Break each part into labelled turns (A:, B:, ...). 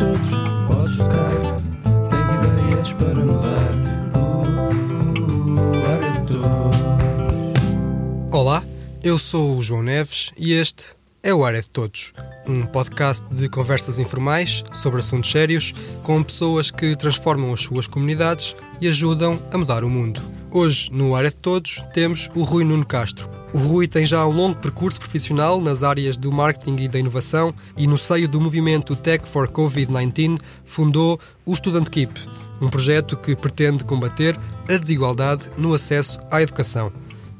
A: todos, podes tocar. Tens ideias para mudar. Todos.
B: Olá, eu sou o João Neves e este é o Área de Todos, um podcast de conversas informais sobre assuntos sérios com pessoas que transformam as suas comunidades e ajudam a mudar o mundo. Hoje, no Área de Todos, temos o Rui Nuno Castro. O Rui tem já um longo percurso profissional nas áreas do marketing e da inovação e, no seio do movimento Tech for Covid-19, fundou o Student Keep, um projeto que pretende combater a desigualdade no acesso à educação.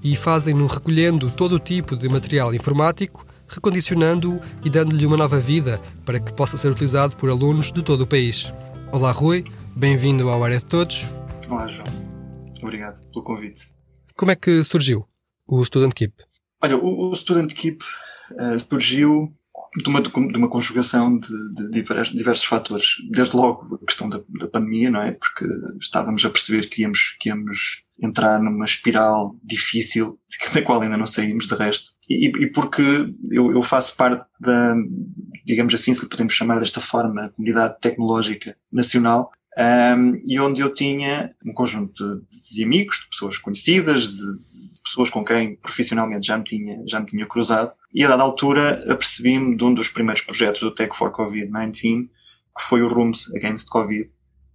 B: E fazem-no recolhendo todo o tipo de material informático, recondicionando-o e dando-lhe uma nova vida para que possa ser utilizado por alunos de todo o país. Olá, Rui, bem-vindo ao Área de Todos.
C: Olá, João. Obrigado pelo convite.
B: Como é que surgiu o Student Keep?
C: Olha, o, o Student Keep uh, surgiu de uma, de uma conjugação de, de diversos, diversos, fatores. Desde logo a questão da, da, pandemia, não é? Porque estávamos a perceber que íamos, que íamos entrar numa espiral difícil, da qual ainda não saímos de resto. E, e porque eu, eu, faço parte da, digamos assim, se podemos chamar desta forma, comunidade tecnológica nacional, um, e onde eu tinha um conjunto de, de amigos, de pessoas conhecidas, de, pessoas com quem profissionalmente já me tinha, já me tinha cruzado, e a dada altura apercebi-me de um dos primeiros projetos do Tech for Covid-19, que foi o Rooms Against Covid,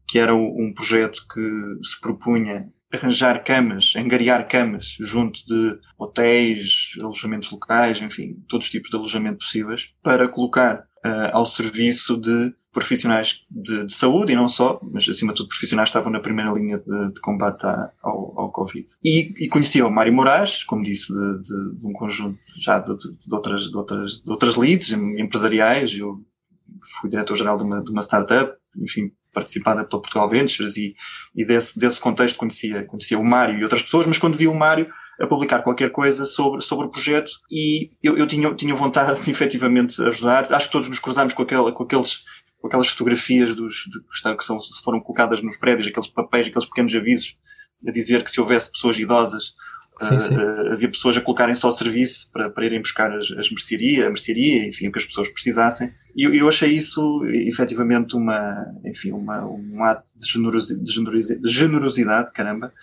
C: que era um projeto que se propunha arranjar camas, angariar camas junto de hotéis, alojamentos locais, enfim, todos os tipos de alojamento possíveis, para colocar uh, ao serviço de profissionais de, de, saúde e não só, mas acima de tudo profissionais estavam na primeira linha de, de combate à, ao, ao, Covid. E, e conhecia o Mário Moraes, como disse, de, de um conjunto já de, outras, de, outras, de outras leads empresariais. Eu fui diretor-geral de uma, de uma startup, enfim, participada pela Portugal Ventures e, e desse, desse contexto conhecia, conhecia o Mário e outras pessoas, mas quando vi o Mário a publicar qualquer coisa sobre, sobre o projeto e eu, eu tinha, tinha vontade de efetivamente ajudar. Acho que todos nos cruzamos com, aquela, com aqueles com aquelas fotografias dos, de, que são, foram colocadas nos prédios, aqueles papéis, aqueles pequenos avisos a dizer que se houvesse pessoas idosas
B: Sim, sim.
C: Uh, havia pessoas a colocarem só serviço para, para irem buscar as, as mercearia, a mercearia, enfim, o que as pessoas precisassem. E eu, eu achei isso, efetivamente, uma, enfim, uma, um ato de, generosi, de, generosi, de generosidade, caramba,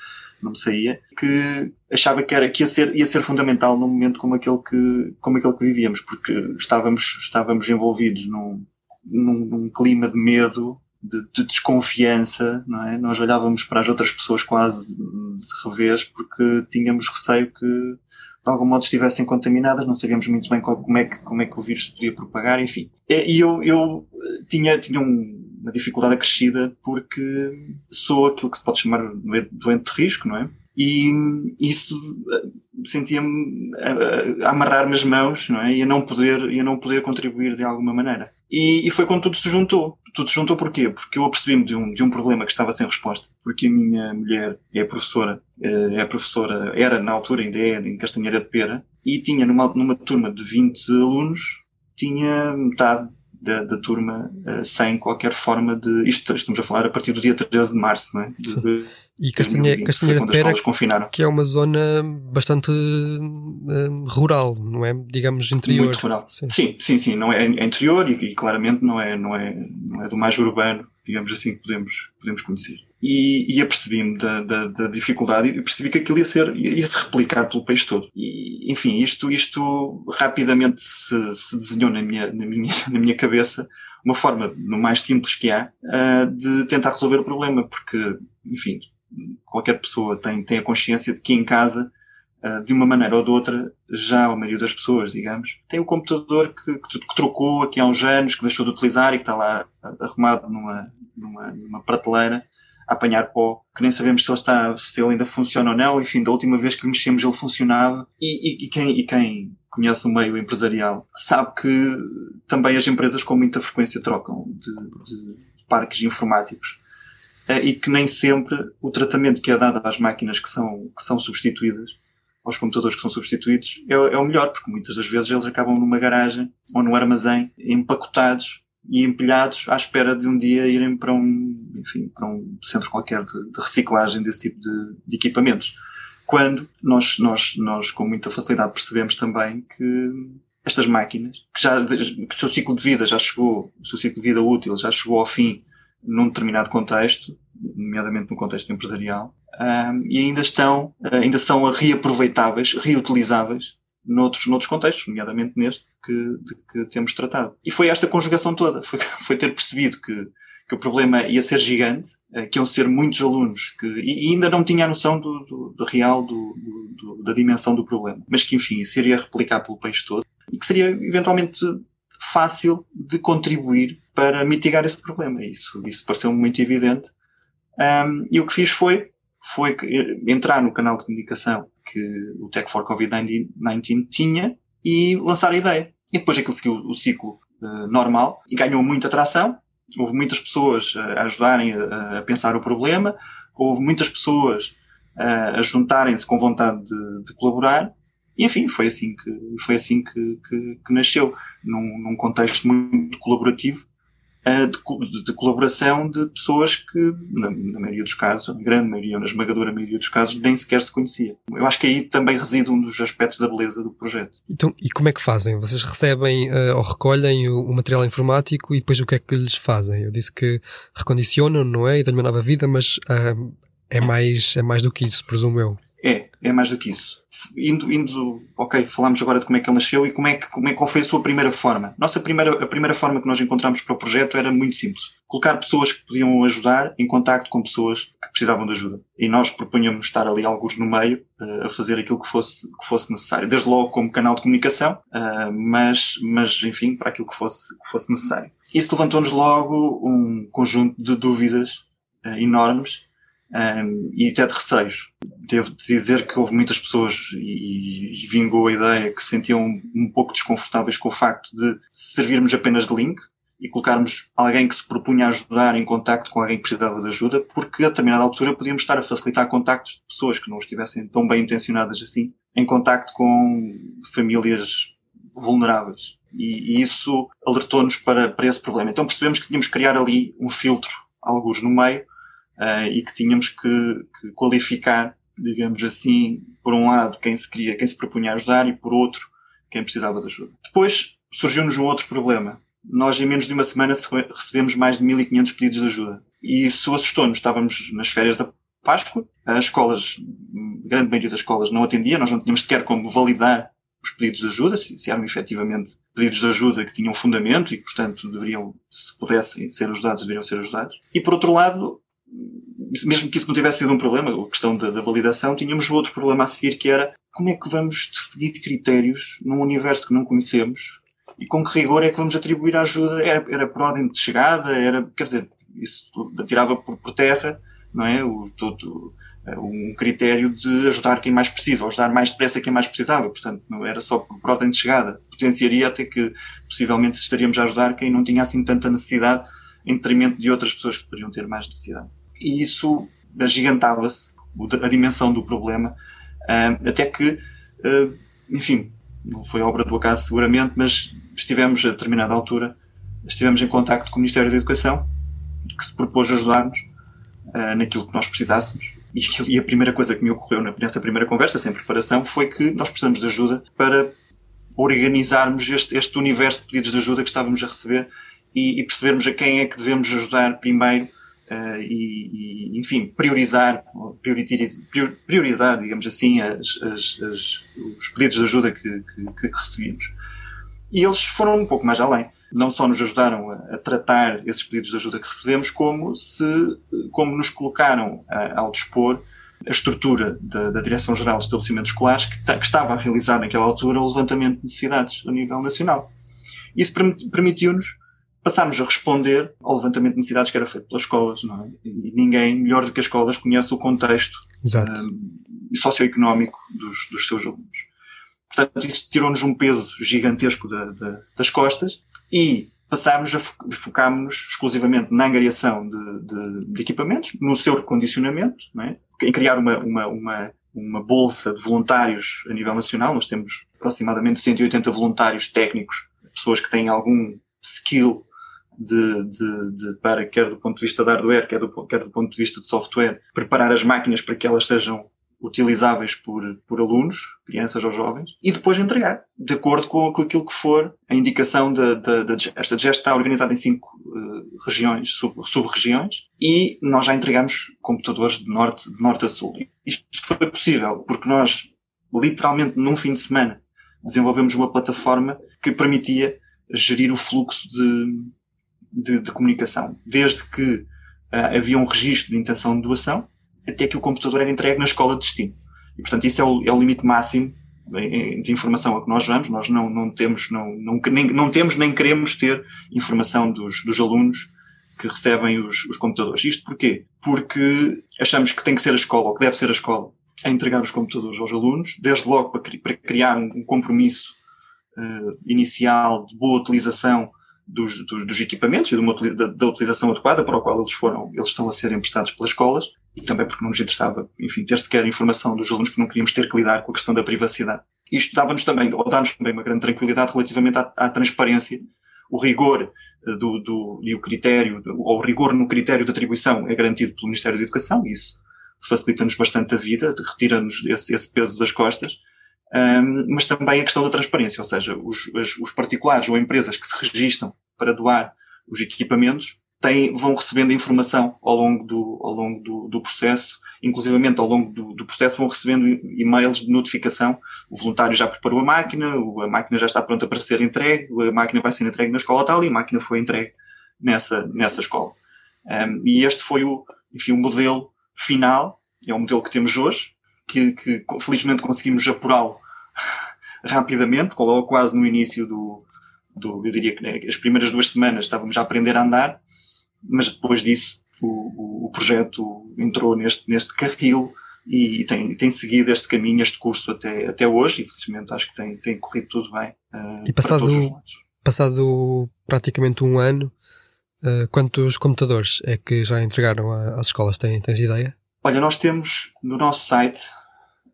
C: não me saía, que achava que, era, que ia, ser, ia ser fundamental num momento como aquele que, como aquele que vivíamos, porque estávamos, estávamos envolvidos num, num, num clima de medo, de, de, desconfiança, não é? Nós olhávamos para as outras pessoas quase de revés porque tínhamos receio que de algum modo estivessem contaminadas, não sabíamos muito bem como é que, como é que o vírus podia propagar, enfim. E eu, eu eh, tinha, tinha um, uma dificuldade acrescida porque sou aquilo que se pode chamar doente de risco, não é? E isso eh, sentia-me a, a amarrar-me as mãos, não é? E a não poder, e a não poder contribuir de alguma maneira. E, e foi quando tudo se juntou. Tudo se juntou porquê? Porque eu apercebi-me de um, de um problema que estava sem resposta. Porque a minha mulher é professora, eh, é professora, era na altura, ainda é, em Castanheira de Pera, e tinha numa, numa turma de 20 alunos, tinha metade da, da turma uh, sem qualquer forma de. Isto estamos a falar a partir do dia 13 de março, não é? De,
B: e Castanheira, Castanheira de Pera, que é uma zona bastante uh, rural, não é? Digamos interior.
C: Muito rural. Sim, sim, sim. sim. Não é, é interior e, e, claramente não é, não, é, não é do mais urbano, digamos assim, que podemos, podemos conhecer. E, e apercebi-me da, da, da, dificuldade e percebi que aquilo ia ser, ia se replicar pelo país todo. E, enfim, isto, isto rapidamente se, se desenhou na minha, na minha, na minha cabeça uma forma, no mais simples que há, uh, de tentar resolver o problema, porque, enfim, qualquer pessoa tem, tem a consciência de que em casa, uh, de uma maneira ou de outra, já a maioria das pessoas, digamos, tem o computador que, que, que, trocou aqui há uns anos, que deixou de utilizar e que está lá arrumado numa, numa, numa prateleira a apanhar pó, que nem sabemos se ele, está, se ele ainda funciona ou não. Enfim, da última vez que mexemos ele funcionava. E, e, e, quem, e quem conhece o meio empresarial sabe que também as empresas com muita frequência trocam de, de parques informáticos e que nem sempre o tratamento que é dado às máquinas que são, que são substituídas, aos computadores que são substituídos, é, é o melhor, porque muitas das vezes eles acabam numa garagem ou num armazém empacotados e empilhados à espera de um dia irem para um, enfim, para um centro qualquer de, de reciclagem desse tipo de, de, equipamentos. Quando nós, nós, nós com muita facilidade percebemos também que estas máquinas, que já que o seu ciclo de vida já chegou, o seu ciclo de vida útil já chegou ao fim num determinado contexto, nomeadamente no contexto empresarial, um, e ainda estão, ainda são reaproveitáveis, reutilizáveis noutros, noutros contextos, nomeadamente neste que, que temos tratado. E foi esta conjugação toda, foi, foi ter percebido que, que o problema ia ser gigante, eh, que iam ser muitos alunos que, e ainda não tinha a noção do, do, do real, do, do, da dimensão do problema, mas que enfim seria replicar pelo país todo e que seria eventualmente fácil de contribuir para mitigar esse problema. Isso, isso pareceu muito evidente. Um, e o que fiz foi, foi entrar no canal de comunicação que o Tech for Covid-19 tinha e lançar a ideia. E depois aquilo seguiu o ciclo uh, normal e ganhou muita atração. Houve muitas pessoas a ajudarem a, a pensar o problema, houve muitas pessoas uh, a juntarem-se com vontade de, de, colaborar. E enfim, foi assim que, foi assim que, que, que nasceu, num, num contexto muito colaborativo de, de, colaboração de pessoas que, na, na, maioria dos casos, na grande maioria, na esmagadora maioria dos casos, nem sequer se conhecia. Eu acho que aí também reside um dos aspectos da beleza do projeto.
B: Então, e como é que fazem? Vocês recebem uh, ou recolhem o, o, material informático e depois o que é que lhes fazem? Eu disse que recondicionam, não é? E dão uma nova vida, mas uh, é, mais, é mais do que isso, presumo eu.
C: É, é mais do que isso. Indo, indo, ok, falamos agora de como é que ele nasceu e como é que, como é, qual foi a sua primeira forma. Nossa primeira, a primeira forma que nós encontramos para o projeto era muito simples. Colocar pessoas que podiam ajudar em contacto com pessoas que precisavam de ajuda. E nós propunhamos estar ali alguns no meio uh, a fazer aquilo que fosse, que fosse necessário. Desde logo como canal de comunicação, uh, mas, mas enfim, para aquilo que fosse, que fosse necessário. Isso levantou-nos logo um conjunto de dúvidas uh, enormes um, e até de receios. Devo dizer que houve muitas pessoas e, e, vingou a ideia que se sentiam um pouco desconfortáveis com o facto de servirmos apenas de link e colocarmos alguém que se propunha a ajudar em contacto com alguém que precisava de ajuda, porque a determinada altura podíamos estar a facilitar contactos de pessoas que não estivessem tão bem intencionadas assim, em contacto com famílias vulneráveis. E, e isso alertou-nos para, para esse problema. Então percebemos que tínhamos que criar ali um filtro, alguns no meio, uh, e que tínhamos que, que, qualificar, digamos assim, por um lado quem se queria, quem se propunha ajudar e por outro quem precisava de ajuda. Depois surgiu-nos um outro problema. Nós em menos de uma semana recebemos mais de 1500 pedidos de ajuda. E isso assustou-nos. Estávamos nas férias da Páscoa, as escolas, grande maioria das escolas não atendia, nós não tínhamos sequer como validar os pedidos de ajuda, se, se eram efetivamente pedidos de ajuda que tinham fundamento e que, portanto, deveriam, se pudessem ser ajudados, deveriam ser ajudados. E, por outro lado, mesmo que isso não tivesse sido um problema, a questão da, da validação, tínhamos outro problema a seguir que era como é que vamos definir critérios num universo que não conhecemos e com que rigor é que vamos atribuir a ajuda? Era, era por ordem de chegada, era, quer dizer, isso tirava por, por terra, não é? O, todo, eh, um critério de ajudar quem mais precisa, ou ajudar mais depressa quem mais precisava. Portanto, não era só por, ordem de chegada. Potenciaria até que possivelmente estaríamos a ajudar quem não tinha assim tanta necessidade em detrimento de outras pessoas que poderiam ter mais necessidade e isso agigantava-se, a dimensão do problema, até que, ah, enfim, não foi obra do acaso seguramente, mas estivemos a determinada altura, estivemos em contacto com o Ministério da Educação, que se propôs ajudar-nos ah, naquilo que nós precisássemos. E a primeira coisa que me ocorreu nessa primeira conversa, sem preparação, foi que nós precisamos de ajuda para organizarmos este, este universo de pedidos de ajuda que estávamos a receber e, e percebermos a quem é que devemos ajudar primeiro uh, e, e, enfim, priorizar, priorizar, digamos assim, as, as, as, os pedidos de ajuda que, que, que, recebíamos. E eles foram um pouco mais além. Não só nos ajudaram a, a tratar esses pedidos de ajuda que recebemos, como se, como nos colocaram a, ao dispor a estrutura da, da Direção-Geral de Estabelecimentos Escolares que, que, estava a realizar naquela altura o levantamento de necessidades a nível nacional. Isso permitiu-nos passámos a responder ao levantamento de necessidades que era feito pelas escolas, não é? E ninguém melhor do que as escolas conhece o contexto uh, socioeconómico dos, dos seus alunos. Portanto, isso tirou-nos um peso gigantesco da, da, das costas e passámos a fo focámos-nos exclusivamente na angariação de, de, de, equipamentos, no seu recondicionamento, é? em criar uma, uma, uma, uma bolsa de voluntários a nível nacional. Nós temos aproximadamente 180 voluntários técnicos, pessoas que têm algum skill de, de, de, para, quer do ponto de vista de hardware, quer do, quer do ponto de vista de software, preparar as máquinas para que elas sejam utilizáveis por, por alunos, crianças ou jovens, e depois entregar, de acordo com, com aquilo que for a indicação da, da, da GEST. A GEST está organizada em cinco uh, regiões, sub-regiões, sub e nós já entregamos computadores de norte, de norte a sul. Isto foi possível porque nós, literalmente num fim de semana, desenvolvemos uma plataforma que permitia gerir o fluxo de, de, de comunicação. Desde que uh, havia um registro de intenção de doação, até que o computador era entregue na escola de destino. E, portanto, isso é o, é o limite máximo de informação a que nós vamos. Nós não, não temos, não, não, nem, não temos nem queremos ter informação dos, dos alunos que recebem os, os computadores. Isto porquê? Porque achamos que tem que ser a escola, ou que deve ser a escola, a entregar os computadores aos alunos, desde logo para, para criar um, um compromisso uh, inicial de boa utilização dos, dos, dos equipamentos e uma, da, da, utilização adequada para o qual eles foram, eles estão a ser emprestados pelas escolas e também porque não nos interessava, enfim, ter sequer informação dos alunos porque não queríamos ter que lidar com a questão da privacidade. Isto dava-nos também, ou dá-nos também uma grande tranquilidade relativamente à, à transparência, o rigor eh, do, do, e o critério, ou o rigor no critério de atribuição é garantido pelo Ministério da Educação, e isso facilita-nos bastante a vida, retira-nos esse, esse peso das costas, um, mas também a questão da transparência, ou seja, os, os, particulares ou empresas que se registram para doar os equipamentos têm, vão recebendo informação ao longo do, ao longo do, do processo, inclusivamente ao longo do, do, processo vão recebendo e-mails de notificação. O voluntário já preparou a máquina, a máquina já está pronta para ser entregue, a máquina vai ser entregue na escola tal e a máquina foi entregue nessa, nessa escola. Um, e este foi o, enfim, o modelo final, é o modelo que temos hoje, que, que felizmente conseguimos apurá-lo rapidamente, quase no início do, do, eu diria que né, as primeiras duas semanas estávamos a aprender a andar, mas depois disso o, o, o projeto entrou neste, neste carril e tem, tem seguido este caminho, este curso até, até hoje, e felizmente acho que tem, tem corrido tudo bem. Uh,
B: e passado, passado praticamente um ano, uh, quantos computadores é que já entregaram às escolas? Tens, tens ideia?
C: Olha, nós temos no nosso site,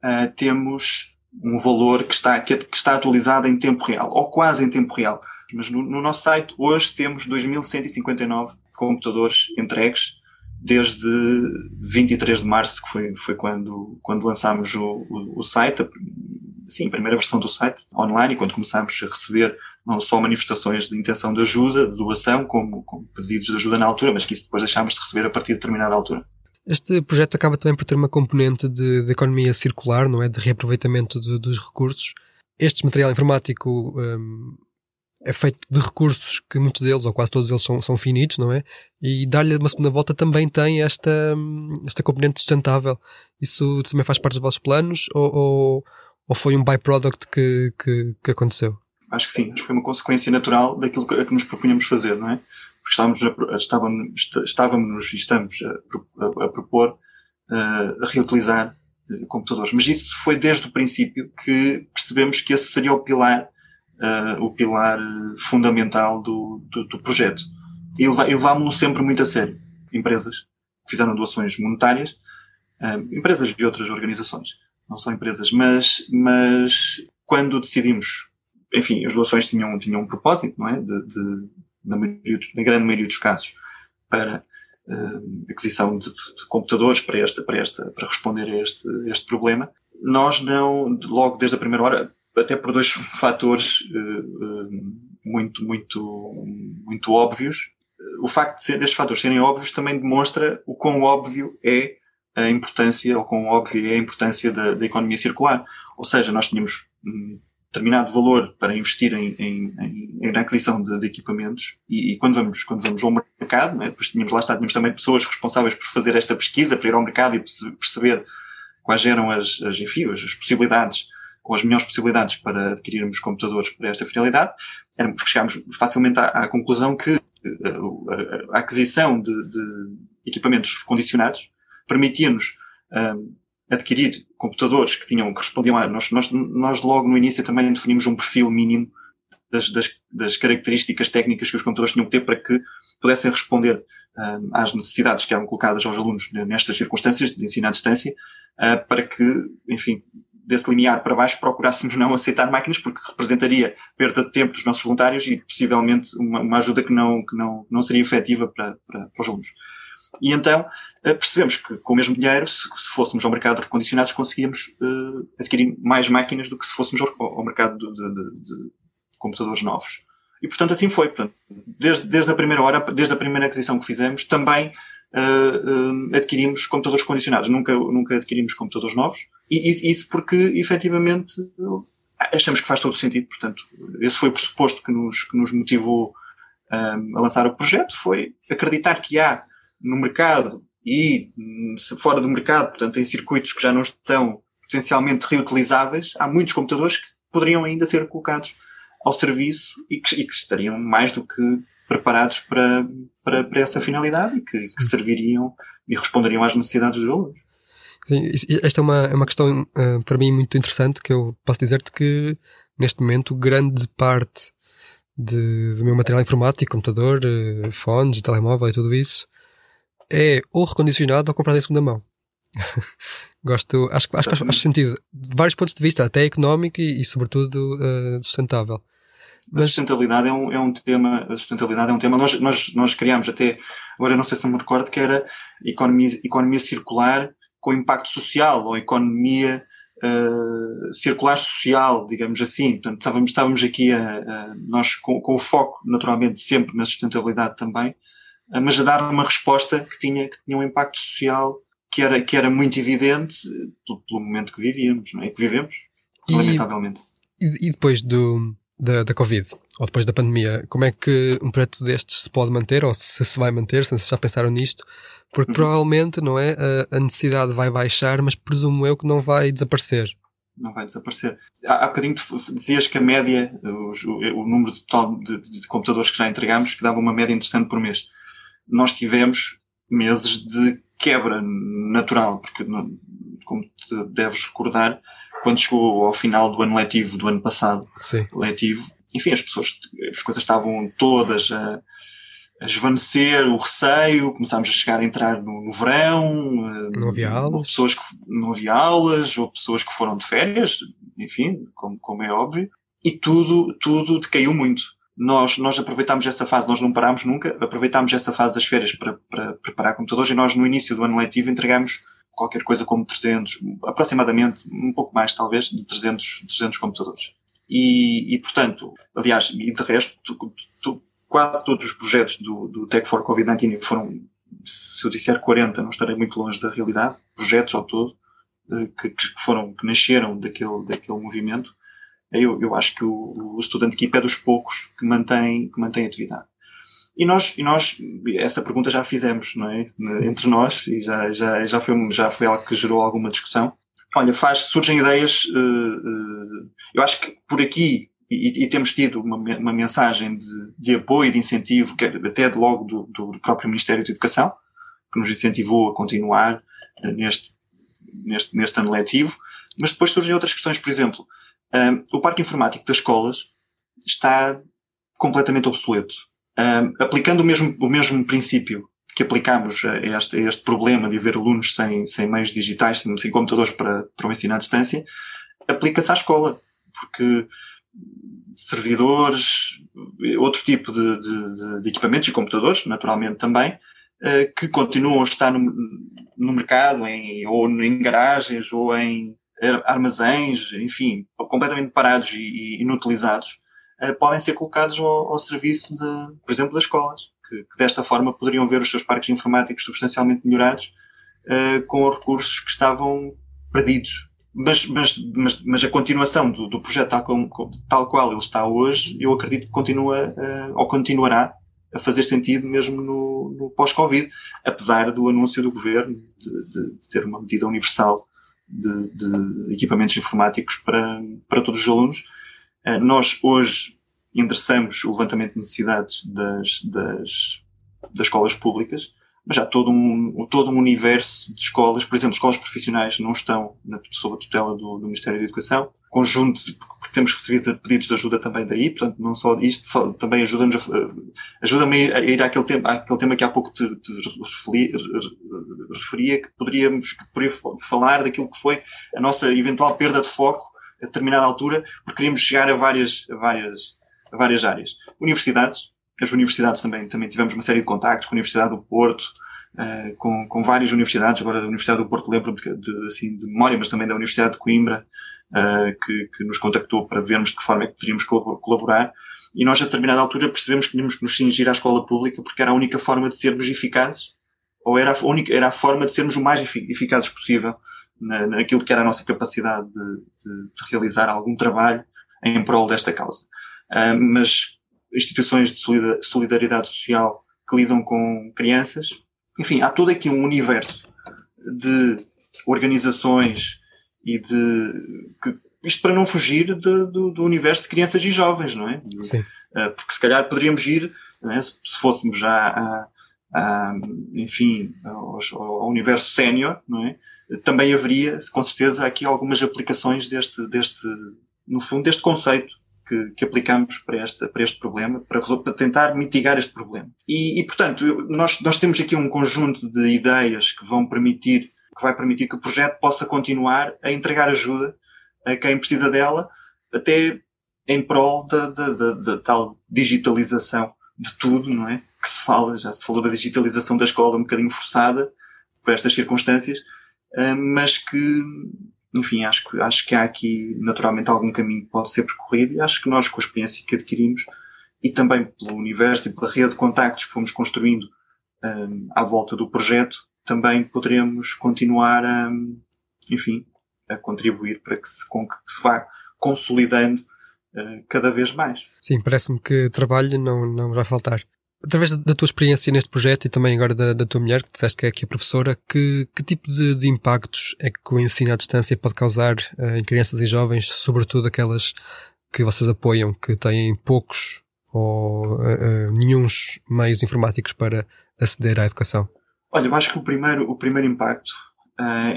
C: uh, temos um valor que está, que, está atualizado em tempo real, ou quase em tempo real. Mas no, no nosso site hoje temos 2.159 computadores entregues desde 23 de março, que foi, foi quando, quando lançámos o, o, o site, sim, a primeira versão do site online, e quando começámos a receber não só manifestações de intenção de ajuda, de doação, como, como pedidos de ajuda na altura, mas que isso depois deixámos de receber a partir de determinada altura.
B: Este projeto acaba também por ter uma componente de, de economia circular, não é? De reaproveitamento de, dos recursos. Este material informático um, é feito de recursos que muitos deles, ou quase todos eles, são, são finitos, não é? E dar-lhe uma segunda volta também tem esta, hum, esta componente sustentável. Isso também faz parte dos vossos planos ou, ou, ou foi um byproduct que, que, que aconteceu?
C: Acho que sim, acho que foi uma consequência natural daquilo que, que nos propunhamos fazer, não é? Estávamos, a, estávamos, estávamos e estamos a, a, propor uh, a reutilizar uh, computadores. Mas isso foi desde o princípio que percebemos que esse seria o pilar, uh, o pilar fundamental do, do, do projeto. E levámos-lo sempre muito a sério. Empresas fizeram doações monetárias, empresas de outras organizações, não são empresas, mas, mas quando decidimos, enfim, as doações tinham, tinham um propósito, não é? De, de na, maioria, na grande maioria dos casos, para uh, aquisição de, de, computadores para, esta, para, esta, para responder a este, este problema. Nós não, logo desde a primeira hora, até por dois fatores uh, uh, muito, muito, muito óbvios, o facto de ser, destes fatores serem óbvios também demonstra o quão óbvio é a importância, ou quão óbvia é a importância da, da economia circular. Ou seja, nós tínhamos hum, determinado valor para investir em, em, em, em aquisição de, de equipamentos e, e, quando vamos quando vamos ao mercado, né, depois tínhamos lá está, tínhamos também pessoas responsáveis por fazer esta pesquisa, para ir ao mercado e perceber quais eram as, as, enfim, as possibilidades ou as melhores possibilidades para adquirirmos computadores para esta finalidade, era, chegámos facilmente à, à conclusão que a, eh, a, a aquisição de, de, equipamentos condicionados permitia-nos um, adquirir computadores que tinham, que respondiam a, nós, nós, nós logo no início também definimos um perfil mínimo das, das, das características técnicas que os computadores tinham que ter para que pudessem responder uh, às necessidades que eram colocadas aos alunos nestas circunstâncias de ensino à distância, uh, para que, enfim, desse limiar para baixo procurássemos não aceitar máquinas porque representaria perda de tempo dos nossos voluntários e possivelmente uma, uma ajuda que não, que não, não seria efetiva para, para, para os alunos. E então uh, percebemos que com o mesmo dinheiro, se, se fôssemos ao mercado de recondicionados, conseguíamos uh, adquirir mais máquinas do que se fôssemos ao, ao mercado de, de, de, computadores novos. E portanto assim foi. Portanto, desde, desde a primeira hora, desde a primeira aquisição que fizemos, também uh, adquirimos computadores condicionados. Nunca, nunca adquirimos computadores novos. E, e isso porque efetivamente achamos que faz todo o sentido. Portanto, esse foi o pressuposto que nos, que nos motivou um, a lançar o projeto, foi acreditar que há no mercado e fora do mercado, portanto, em circuitos que já não estão potencialmente reutilizáveis, há muitos computadores que poderiam ainda ser colocados ao serviço e que, e que estariam mais do que preparados para, para, para essa finalidade e que, que, serviriam e responderiam às necessidades dos alunos.
B: Sim, esta é uma, é uma questão uh, para mim muito interessante que eu posso dizer-te que neste momento grande parte de, do meu material informático, computador, uh, fones, telemóvel e tudo isso é ou recondicionado ou comprado em segunda mão. Gosto, acho, acho que faz, faz, sentido. De vários pontos de vista, até económico e, e sobretudo, uh, sustentável.
C: Mas... A sustentabilidade é um, é um tema, a sustentabilidade é um tema, nós, nós, nós criámos até, agora não sei se me recordo, que era economia, economia circular com impacto social, ou economia uh, circular social, digamos assim. Portanto, estávamos, estávamos aqui a, a nós com, com, o foco, naturalmente, sempre na sustentabilidade também, mas a dar uma resposta que tinha, que tinha um impacto social que era, que era muito evidente pelo, pelo momento que vivíamos, não é? Que vivemos, e, lamentavelmente.
B: E, depois do, da, da Covid, ou depois da pandemia, como é que um projeto destes se pode manter, ou se se vai manter, se já pensaram nisto? Porque uhum. provavelmente, não é, a, a, necessidade vai baixar, mas presumo eu que não vai desaparecer.
C: Não vai desaparecer. Há, há bocadinho tu dizias que a média, o, o número total de, de, de computadores que já entregámos, que dava uma média interessante por mês. Nós tivemos meses de quebra natural, porque, como te deves recordar, quando chegou ao final do ano letivo do ano passado,
B: Sim.
C: letivo, enfim, as pessoas, as coisas estavam todas a, a esvanecer, o receio, começámos a chegar a entrar no, no verão,
B: eh, não havia aulas.
C: pessoas que não havia aulas, ou pessoas que foram de férias, enfim, como, como é óbvio, e tudo, tudo decaiu muito. Nós, nós aproveitámos essa fase, nós não parámos nunca, aproveitámos essa fase das férias para, para preparar computadores e nós no início do ano letivo entregámos qualquer coisa como 300, aproximadamente, um pouco mais talvez, de 300, 300 computadores. E, e portanto, aliás, e de resto, tu, tu, quase todos os projetos do, do Tech for Covid-19 foram, se eu disser 40, não estarei muito longe da realidade, projetos ao todo, eh, que, que foram, que nasceram daquele, daquele movimento. Eu, eu acho que o, o estudante Keep é dos poucos que mantém, que mantém atividade. E nós, e nós, essa pergunta já fizemos, não é? Entre nós, e já, já, já, foi, já foi algo que gerou alguma discussão. Olha, faz, surgem ideias, uh, uh, eu acho que por aqui, e, e temos tido uma, uma mensagem de, de, apoio, de incentivo, é até de logo do, do, próprio Ministério da Educação, que nos incentivou a continuar neste, neste, neste ano letivo, mas depois surgem outras questões, por exemplo, o parque informático das escolas está completamente obsoleto aplicando o mesmo, o mesmo princípio que aplicamos a este, a este problema de haver alunos sem, sem meios digitais, sem, sem computadores para, para o ensino à distância, aplica-se à escola. Porque servidores, outro tipo de, de, de equipamentos e computadores, naturalmente também, uh, que continuam a estar no, no mercado, em, ou em garagens, ou em armazéns, enfim, completamente parados e, inutilizados, uh, podem ser colocados ao, ao serviço, de, por exemplo, das escolas, que, que, desta forma poderiam ver os seus parques informáticos substancialmente melhorados uh, com os recursos que estavam perdidos. Mas, mas, mas, mas a continuação do, do projeto tal, como, tal qual ele está hoje, eu acredito que continua, uh, ou continuará a fazer sentido mesmo no, no pós-Covid, apesar do anúncio do governo de, de, de ter uma medida universal de, de, equipamentos informáticos para, para todos os alunos, eh, nós hoje endereçamos o levantamento de necessidades das, das, das escolas públicas, mas há todo um, todo um universo de escolas, por exemplo, escolas profissionais não estão na, sob a tutela do, do Ministério da Educação, conjunto, porque temos recebido pedidos de ajuda também daí, portanto, não só isto, também ajuda-nos a, ajuda-me a ir àquele tema, àquele tema que há pouco te, te referi, referia, que poderíamos, que poderia falar daquilo que foi a nossa eventual perda de foco a determinada altura, porque queríamos chegar a várias, a várias, a várias áreas. Universidades, as universidades também, também tivemos uma série de contactos com a Universidade do Porto, uh, com, com várias universidades, agora da Universidade do Porto lembro-me de, de, assim, de memória, mas também da Universidade de Coimbra, uh, que, que nos contactou para vermos de que forma é que poderíamos colaborar. E nós, a determinada altura, percebemos que tínhamos que nos cingir à escola pública porque era a única forma de sermos eficazes, ou era a, única, era a forma de sermos o mais eficazes possível na, naquilo que era a nossa capacidade de, de, de realizar algum trabalho em prol desta causa. Uh, mas instituições de solidariedade social que lidam com crianças, enfim, há todo aqui um universo de organizações e de. Que, isto para não fugir de, do, do, universo de crianças e jovens, não é?
B: Sim.
C: Uh, porque se calhar poderíamos ir, é? se, se, fôssemos já a, a, enfim, ao, ao universo sénior, não é? Também haveria, com certeza, aqui algumas aplicações deste, deste, no fundo, deste conceito que, que aplicamos para este, para este problema, para, para tentar mitigar este problema. E, e portanto, nós, nós temos aqui um conjunto de ideias que vão permitir, que vai permitir que o projeto possa continuar a entregar ajuda a quem precisa dela, até em prol da, da, da, da tal digitalização de tudo, não é? Que se fala, já se falou da digitalização da escola um bocadinho forçada por estas circunstâncias, eh, mas que enfim, acho que, acho que há aqui naturalmente algum caminho que pode ser percorrido e acho que nós, com a experiência que adquirimos e também pelo universo e pela rede de contactos que fomos construindo um, à volta do projeto, também poderemos continuar a, enfim, a contribuir para que se, com, que se vá consolidando uh, cada vez mais.
B: Sim, parece-me que trabalho não, não vai faltar através da tua experiência neste projeto e também agora da, da tua mulher, que disseste que é aqui a professora, que, que tipo de, de impactos é que o ensino à distância pode causar uh, em crianças e jovens, sobretudo aquelas que vocês apoiam, que têm poucos ou uh, uh, nenhuns meios informáticos para aceder à educação?
C: Olha, eu acho que o primeiro, o primeiro impacto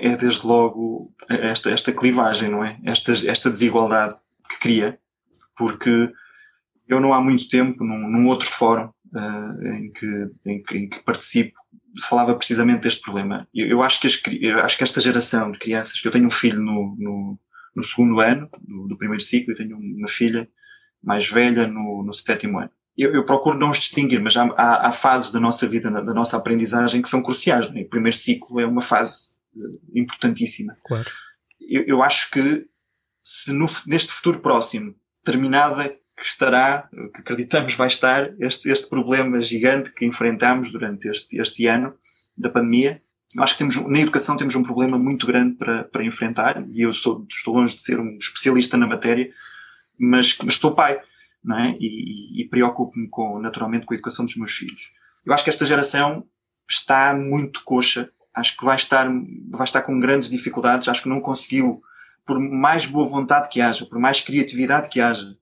C: é desde logo esta, esta clivagem, não é? Esta, esta desigualdade que cria, porque eu não há muito tempo, num, num outro fórum, uh, em, que, em, que, em, que, participo falava precisamente deste problema. Eu, eu acho, que as, eu acho que esta geração de crianças, que eu tenho um filho no, no, no segundo ano do, do, primeiro ciclo e tenho uma filha mais velha no, no sétimo ano. Eu, eu, procuro não os distinguir, mas há, há, há fases da nossa vida, da, nossa aprendizagem que são cruciais. É? O primeiro ciclo é uma fase uh, importantíssima.
B: Claro.
C: Eu, eu acho que se no, neste futuro próximo, determinada que estará, que acreditamos vai estar, este, este problema gigante que enfrentamos durante este, este ano da pandemia. Eu acho que temos, na educação temos um problema muito grande para, para enfrentar, e eu sou, estou longe de ser um especialista na matéria, mas, mas sou pai, não é? E, e, preocupo-me com, naturalmente com a educação dos meus filhos. Eu acho que esta geração está muito coxa, acho que vai estar, vai estar com grandes dificuldades, acho que não conseguiu, por mais boa vontade que haja, por mais criatividade que haja,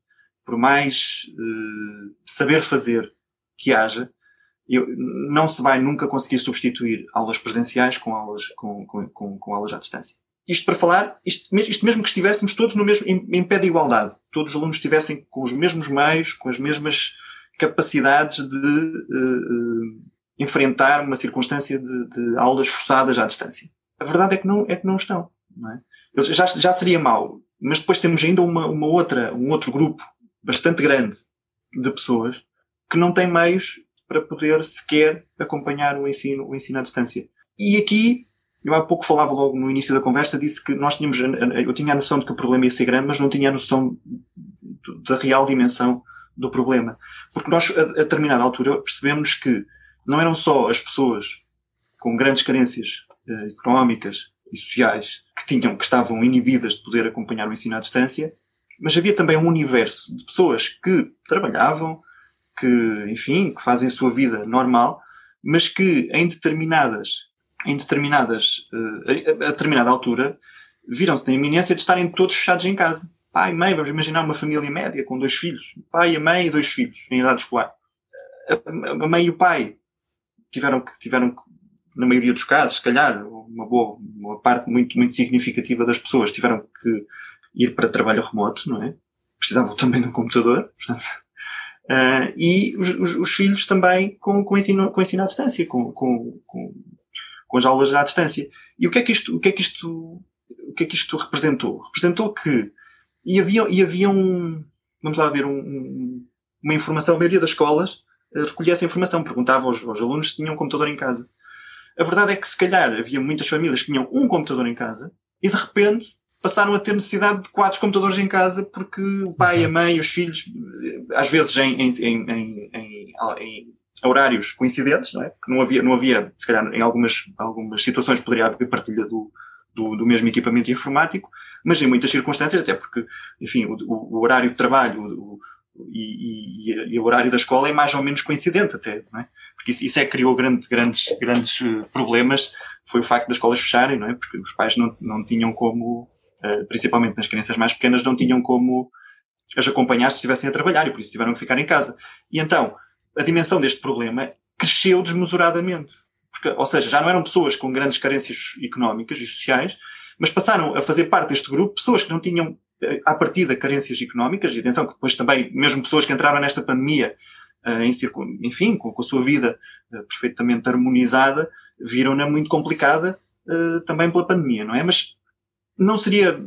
C: por mais uh, saber fazer que haja, eu, não se vai nunca conseguir substituir aulas presenciais com aulas, com, com, com, com aulas à distância. Isto para falar, isto, isto, mesmo que estivéssemos todos no mesmo, em, em, pé de igualdade, todos os alunos estivessem com os mesmos meios, com as mesmas capacidades de uh, uh, enfrentar uma circunstância de, de, aulas forçadas à distância. A verdade é que não, é que não estão. Não é? já, já seria mau, mas depois temos ainda uma, uma outra, um outro grupo bastante grande de pessoas que não têm meios para poder sequer acompanhar o ensino, o ensino à distância. E aqui, eu há pouco falava logo no início da conversa, disse que nós tínhamos, eu tinha a noção de que o problema ia ser grande, mas não tinha a noção da real dimensão do problema. Porque nós, a, a determinada altura, percebemos que não eram só as pessoas com grandes carências eh, económicas e sociais que tinham, que estavam inibidas de poder acompanhar o ensino à distância, mas havia também um universo de pessoas que trabalhavam, que, enfim, que fazem a sua vida normal, mas que em determinadas, em determinadas, uh, a, determinada altura, viram-se na iminência de estarem todos fechados em casa. Pai, mãe, vamos imaginar uma família média com dois filhos. Pai, a mãe e dois filhos em idade escolar. A, a mãe e o pai tiveram que, tiveram que, na maioria dos casos, se calhar, uma boa, uma parte muito, muito significativa das pessoas tiveram que ir para trabalho remoto, não é? Precisavam também de um computador, portanto, uh, e os, os, os, filhos também com, com, ensino, com ensino à distância, com, com, com, com as aulas à distância. E o que é que isto, o que é que isto, o que é que isto representou? Representou que, e havia, e havia um, vamos lá ver, um, uma informação, a maioria das escolas uh, recolhia essa informação, perguntava aos, aos alunos se tinham um computador em casa. A verdade é que se calhar havia muitas famílias que tinham um computador em casa e de repente passaram a ter necessidade de quatro computadores em casa porque o pai, Exato. a mãe, os filhos, às vezes em, em, em, em, horários coincidentes, não é? Porque não havia, não havia, se calhar em algumas, algumas situações poderia haver partilha do, do, do mesmo equipamento informático, mas em muitas circunstâncias, até porque, enfim, o, o, horário de trabalho o, e, e, e, o horário da escola é mais ou menos coincidente até, não é? Porque isso, isso é que criou grande, grandes, grandes eh, problemas, foi o facto das escolas fecharem, não é? Porque os pais não, não tinham como eh, principalmente nas crianças mais pequenas, não tinham como as acompanhar se estivessem a trabalhar e por isso tiveram que ficar em casa. E então, a dimensão deste problema cresceu desmesuradamente. Porque, ou seja, já não eram pessoas com grandes carências económicas e sociais, mas passaram a fazer parte deste grupo pessoas que não tinham, eh, à partida, carências económicas, e atenção que depois também, mesmo pessoas que entraram nesta pandemia, eh, enfim, com, com a sua vida perfeitamente harmonizada, viram-na muito complicada também pela pandemia, não é? Mas não seria,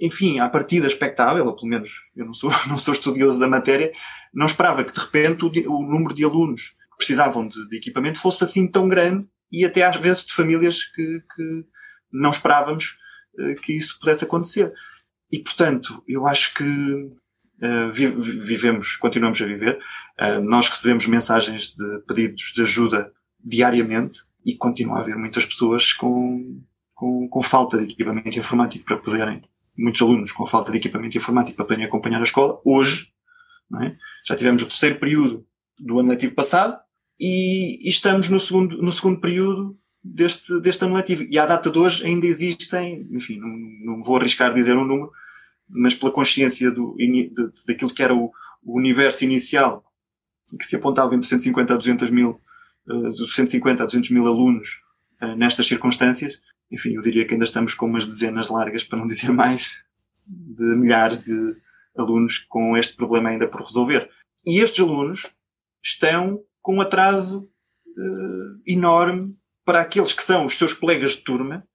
C: enfim, à partida expectável, ou pelo menos eu não sou, não sou estudioso da matéria, não esperava que de repente o, o número de alunos que precisavam de, de, equipamento fosse assim tão grande e até às vezes de famílias que, que não esperávamos uh, que isso pudesse acontecer. E portanto, eu acho que uh, vivemos, continuamos a viver. Uh, nós recebemos mensagens de pedidos de ajuda diariamente e continua a haver muitas pessoas com com, com falta de equipamento informático para poderem, muitos alunos com falta de equipamento informático para poderem acompanhar a escola, hoje, é? já tivemos o terceiro período do ano letivo passado e, e, estamos no segundo, no segundo período deste, deste ano letivo. E à data de hoje ainda existem, enfim, não, não vou arriscar dizer um número, mas pela consciência do, de, daquilo que era o, o universo inicial, que se apontava entre 150 a 200 mil, uh, 150 a 200 mil alunos uh, nestas circunstâncias, enfim, eu diria que ainda estamos com umas dezenas largas, para não dizer mais, de milhares de alunos com este problema ainda por resolver. E estes alunos estão com um atraso uh, enorme para aqueles que são os seus colegas de turma,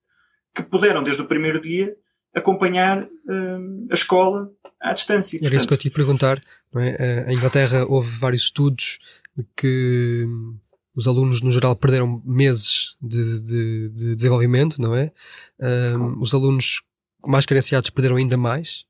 C: que puderam, desde o primeiro dia, acompanhar uh, a escola à distância.
B: Era isso que eu te ia perguntar. Não é? Eh, em Inglaterra houve vários estudos que os alunos no geral perderam meses de, de, de desenvolvimento, não é? Um, os alunos mais carenciados perderam ainda mais.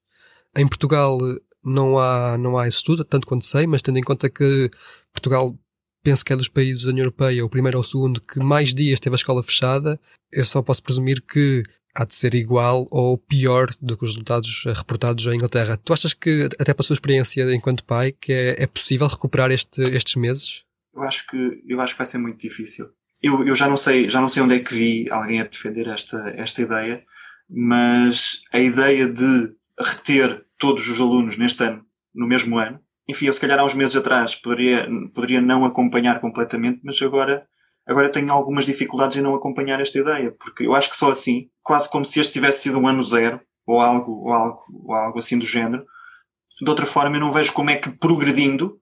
B: Em Portugal não há, não há esse estudo, tanto quanto sei, mas tendo em conta que Portugal penso que é dos países da União Europeia, o primeiro ou o segundo, que mais dias teve a escola fechada, eu só posso presumir que há de ser igual ou pior do que os resultados reportados em Inglaterra. Tu achas que, até pela sua experiência enquanto pai, que é, é possível recuperar este, estes meses?
C: Eu acho que, eu acho que vai ser muito difícil. Eu, eu já não sei, já não sei onde é que vi alguém a defender esta, esta ideia, mas a ideia de reter todos os alunos neste ano, no mesmo ano, enfim, eu se calhar há uns meses atrás poderia, poderia não acompanhar completamente, mas agora, agora tenho algumas dificuldades em não acompanhar esta ideia, porque eu acho que só assim, quase como se este tivesse sido um ano zero, ou algo, ou algo, ou algo assim do género, de outra forma eu não vejo como é que progredindo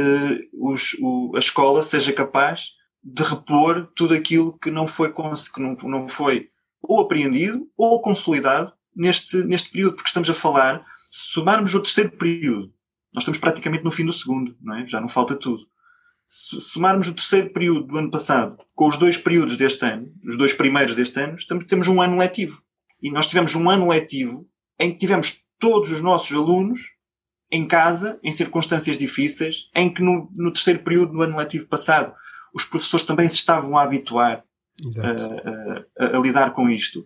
C: uh, os, o, a escola seja capaz de repor tudo aquilo que não foi, que não, não foi ou apreendido ou consolidado neste, neste período, porque estamos a falar, se somarmos o terceiro período, nós estamos praticamente no fim do segundo, não é? Já não falta tudo. Se somarmos o terceiro período do ano passado com os dois períodos deste ano, os dois primeiros deste ano, estamos, temos um ano letivo. E nós tivemos um ano letivo em que tivemos todos os nossos alunos em casa, em circunstâncias difíceis, em que no, no terceiro período do ano letivo passado os professores também se estavam a habituar a, a, a, lidar com isto.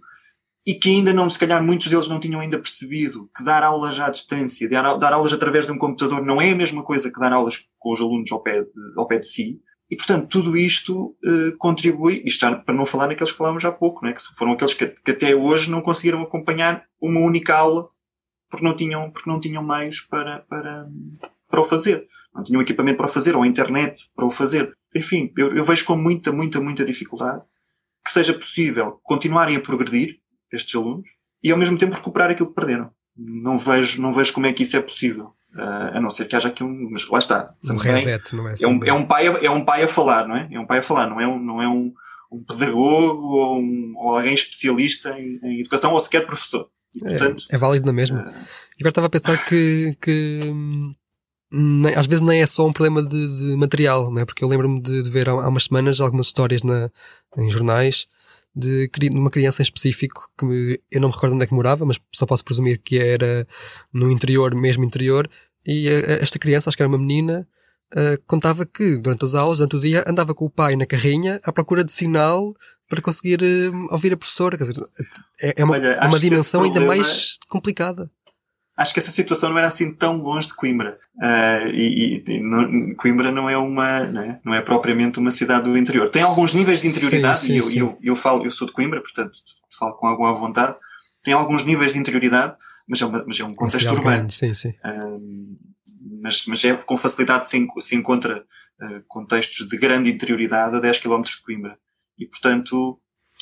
C: E que ainda não, se calhar muitos deles não tinham ainda percebido que dar aulas à distância, dar, dar aulas através de um computador não é a mesma coisa que dar aulas com os alunos ao pé de, ao pé de si. E, portanto, tudo isto uh, contribui, isto já para não falar naqueles que falávamos há pouco, né, que foram aqueles que, que até hoje não conseguiram acompanhar uma única aula porque não tinham, porque não tinham meios para, para, para o fazer. Não tinham equipamento para o fazer, ou internet para o fazer. Enfim, eu, eu vejo com muita, muita, muita dificuldade que seja possível continuarem a progredir estes alunos e ao mesmo tempo recuperar aquilo que perderam. Não vejo, não vejo como é que isso é possível. Uh, a não ser que haja aqui um, mas lá está.
B: Um reset, não é?
C: É um, é um pai, a, é um pai a falar, não é? É um pai a falar, não é um, não é um, um pedagogo ou, um, ou alguém especialista em, em educação ou sequer professor.
B: E, portanto, é, é, válido na mesma. Uh... Agora estava a pensar que, que nem- às vezes nem é só um problema de, de material, não é? Porque eu lembro-me de, de ver há, há umas semanas algumas histórias na, em jornais de, de uma criança em específico que eu não me recordo onde é que morava, mas só posso presumir que era no interior, mesmo interior, e a- a- esta criança, acho que era uma menina, contava que durante as aulas, durante o dia, andava com o pai na carrinha à procura de sinal para conseguir eh, ouvir a professora. Quer dizer, é, é uma,
C: Olha,
B: é uma dimensão ainda
C: problema-
B: mais complicada.
C: Acho que essa situação não era assim tão longe de Coimbra. Ah, e, e- não- Coimbra não é uma, não é, não é propriamente uma cidade do interior. Tem alguns níveis de interioridade,
B: Sim, sim,
C: e eu,
B: sim.
C: eu, eu falo, eu sou de Coimbra, portanto falo com alguma vontade. Tem alguns níveis de interioridade, mas é, uma, mas é um
B: Uma
C: contexto urbano.
B: grande, sim, sim.
C: Um, mas, mas é com facilidade se, se encontra uh, contextos de grande interioridade a 10 km de Coimbra. E, portanto,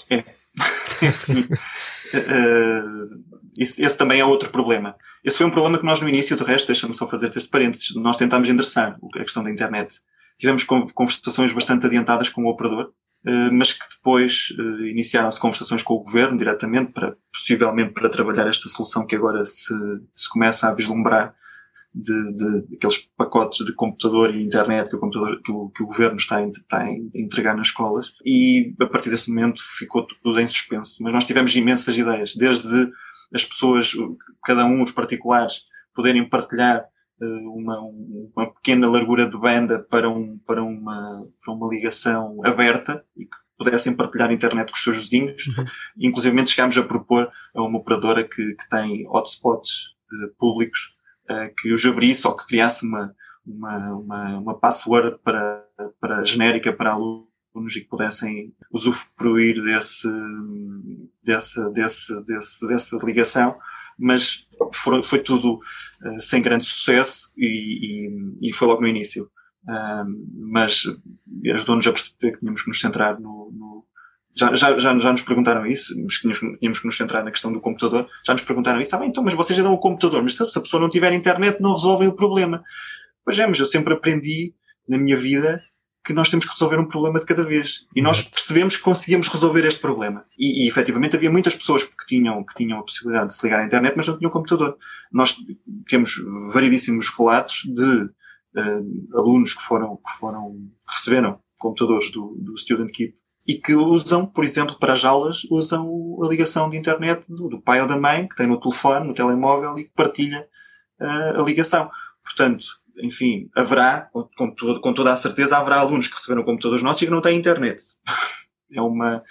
C: é. é assim. Uh, esse, esse também é outro problema. Esse foi um problema que nós no início, de resto, deixa-me só fazer este parênteses, nós tentámos endereçar a questão da internet. Tivemos con- conversações bastante adiantadas com o operador, uh, mas que depois uh, iniciaram-se conversações com o governo diretamente para, possivelmente, para trabalhar esta solução que agora se, se começa a vislumbrar de, de aqueles pacotes de computador e internet que o, computador, que o, que o governo está a, está a en- a entregar nas escolas e a partir desse momento ficou tudo em suspenso. Mas nós tivemos imensas ideias, desde as pessoas, cada um, os particulares, poderem partilhar eh, uma, um- uma pequena largura de banda para, um, para, uma, para uma ligação aberta e que pudessem partilhar a internet com os seus vizinhos.
B: Uhum.
C: Inclusive chegámos a propor a uma operadora que, que tem hotspots eh, públicos eh, que os abrisse ou que criasse uma, uma, uma, uma password para, para genérica para alunos e que pudessem usufruir desse, desse, desse, desse, dessa ligação, mas foram- foi tudo eh, sem grande sucesso e, e, e foi logo no início. Ahm, mas ajudou-nos a perceber que tínhamos que nos centrar no, no já, já, já, já nos perguntaram isso, tínhamos, tínhamos que nos centrar na questão do computador. Já nos perguntaram isso, tá bem, então, mas vocês já dão o computador, mas se a pessoa não tiver internet, não resolvem o problema. Pois é, mas eu sempre aprendi na minha vida que nós temos que resolver um problema de cada vez. E nós percebemos que conseguíamos resolver este problema. E, e efetivamente havia muitas pessoas que tinham, que tinham a possibilidade de se ligar à internet, mas não tinham computador. Nós temos variedíssimos relatos de eh, alunos que foram, que foram, que receberam computadores do, do Student Keep e que usam, por exemplo, para as aulas, usam a ligação de internet do, pai ou da mãe, que tem no telefone, no telemóvel e que partilha eh, a ligação. Portanto, enfim, haverá, com, com, to- com toda a certeza, haverá alunos que receberam computadores nossos e que não têm internet. É uma,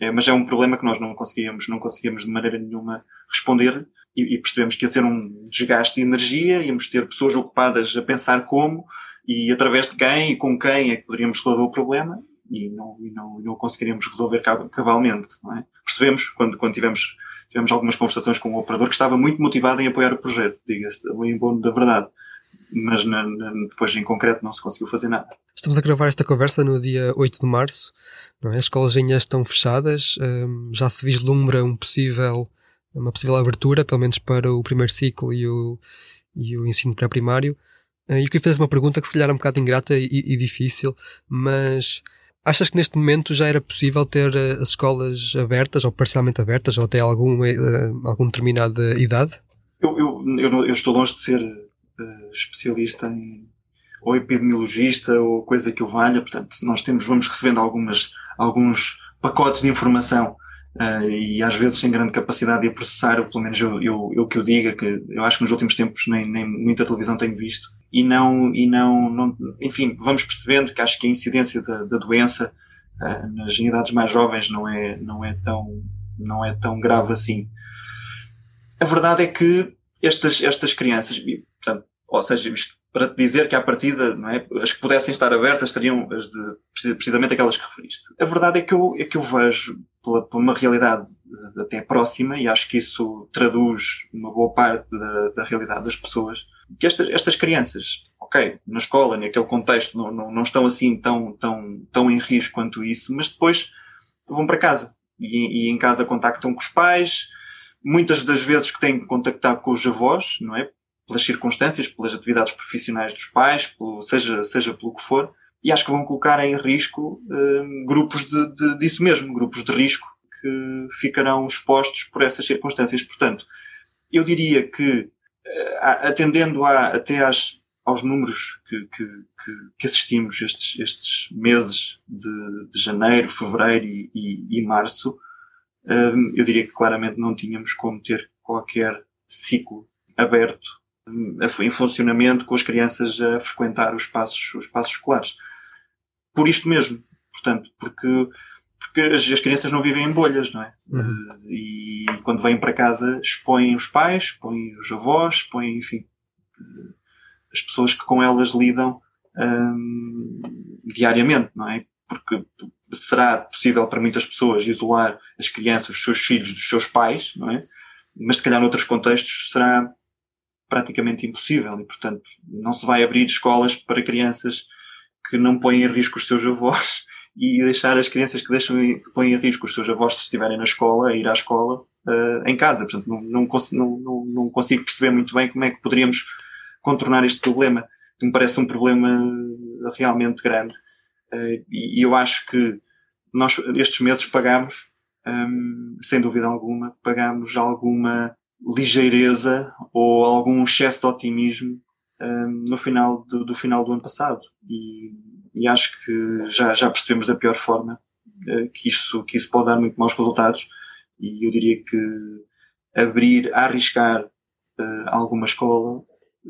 C: é, mas é um problema que nós não conseguíamos, não conseguíamos de maneira nenhuma responder e, e percebemos que ia ser um desgaste de energia, íamos ter pessoas ocupadas a pensar como e através de quem e com quem é que poderíamos resolver o problema e não, e não, e não conseguiríamos resolver cab- cabalmente, não é? Percebemos quando, quando tivemos, tivemos algumas conversações com o operador que estava muito motivado em apoiar o projeto, diga-se, em bom da verdade. Mas na- na- depois em concreto não se conseguiu fazer nada.
B: Estamos a gravar esta conversa no dia 8 de março. Não é? As escolas ainda estão fechadas. hum, já se vislumbra um possível, uma possível abertura, pelo menos para o primeiro ciclo e o, e o ensino pré-primário. Eh, eu queria fazer uma pergunta que se calhar é um bocado ingrata e, e difícil, mas achas que neste momento já era possível ter eh, as escolas abertas ou parcialmente abertas ou até alguma, eh, determinada idade?
C: Eu, eu, eu, eu estou longe de ser eh, especialista em ou epidemiologista ou coisa que o valha, portanto, nós temos, vamos recebendo algumas, alguns pacotes de informação eh, e às vezes sem grande capacidade de a processar, ou pelo menos eu, eu, eu que eu diga, que eu acho que nos últimos tempos nem, nem muita televisão tenho visto, e não, e não, não enfim, vamos percebendo que acho que a incidência da, da doença eh, nas idades mais jovens não é, não é tão, não é tão grave assim. A verdade é que estas, estas crianças, portanto, ou seja, para te dizer que à partida, não é, as que pudessem estar abertas seriam as de, precisa- precisamente aquelas que referiste. A verdade é que eu, é que eu vejo, pela, por uma realidade eh, até próxima, e acho que isso traduz uma boa parte da, da realidade das pessoas, que estas, estas crianças, ok, na escola, naquele contexto, não, não, não estão assim tão, tão, tão em risco quanto isso, mas depois vão para casa. E, e em casa contactam com os pais, muitas das vezes que têm que contactar com os avós, não é? Pelas circunstâncias, pelas atividades profissionais dos pais, pelo, seja, seja pelo que for, e acho que vão colocar em risco hum, grupos de, de, disso mesmo, grupos de risco que ficarão expostos por essas circunstâncias. Portanto, eu diria que, atendendo a, até às aos números que, que, que, assistimos estes, estes meses de, de janeiro, fevereiro e, e, e março, um, eu diria que claramente não tínhamos como ter qualquer ciclo aberto um, em funcionamento com as crianças a frequentar os espaços, os espaços escolares. Por isto mesmo, portanto, porque, porque as, as crianças não vivem em bolhas, não é? Uhum. Uh, e quando vêm para casa expõem os pais, expõem os avós, expõem, enfim, uh, as pessoas que com elas lidam um, diariamente, não é? Porque será possível para muitas pessoas isolar as crianças, os seus filhos dos seus pais, não é? Mas se calhar noutros contextos será praticamente impossível e, portanto, não se vai abrir escolas para crianças que não põem em risco os seus avós e deixar as crianças que, deixam, que põem em risco os seus avós se estiverem na escola, a ir à escola uh, em casa. Portanto, não, não, não, não, consigo perceber muito bem como é que poderíamos contornar este problema, que me parece um problema realmente grande. Uh, e, eu acho que nós, estes meses, pagamos, um, sem dúvida alguma, pagamos alguma ligeireza ou algum excesso de otimismo um, no final do, do, final do ano passado. E, e acho que já, já percebemos da pior forma uh, que, isso, que isso pode dar muito maus resultados. E eu diria que abrir, arriscar uh, alguma escola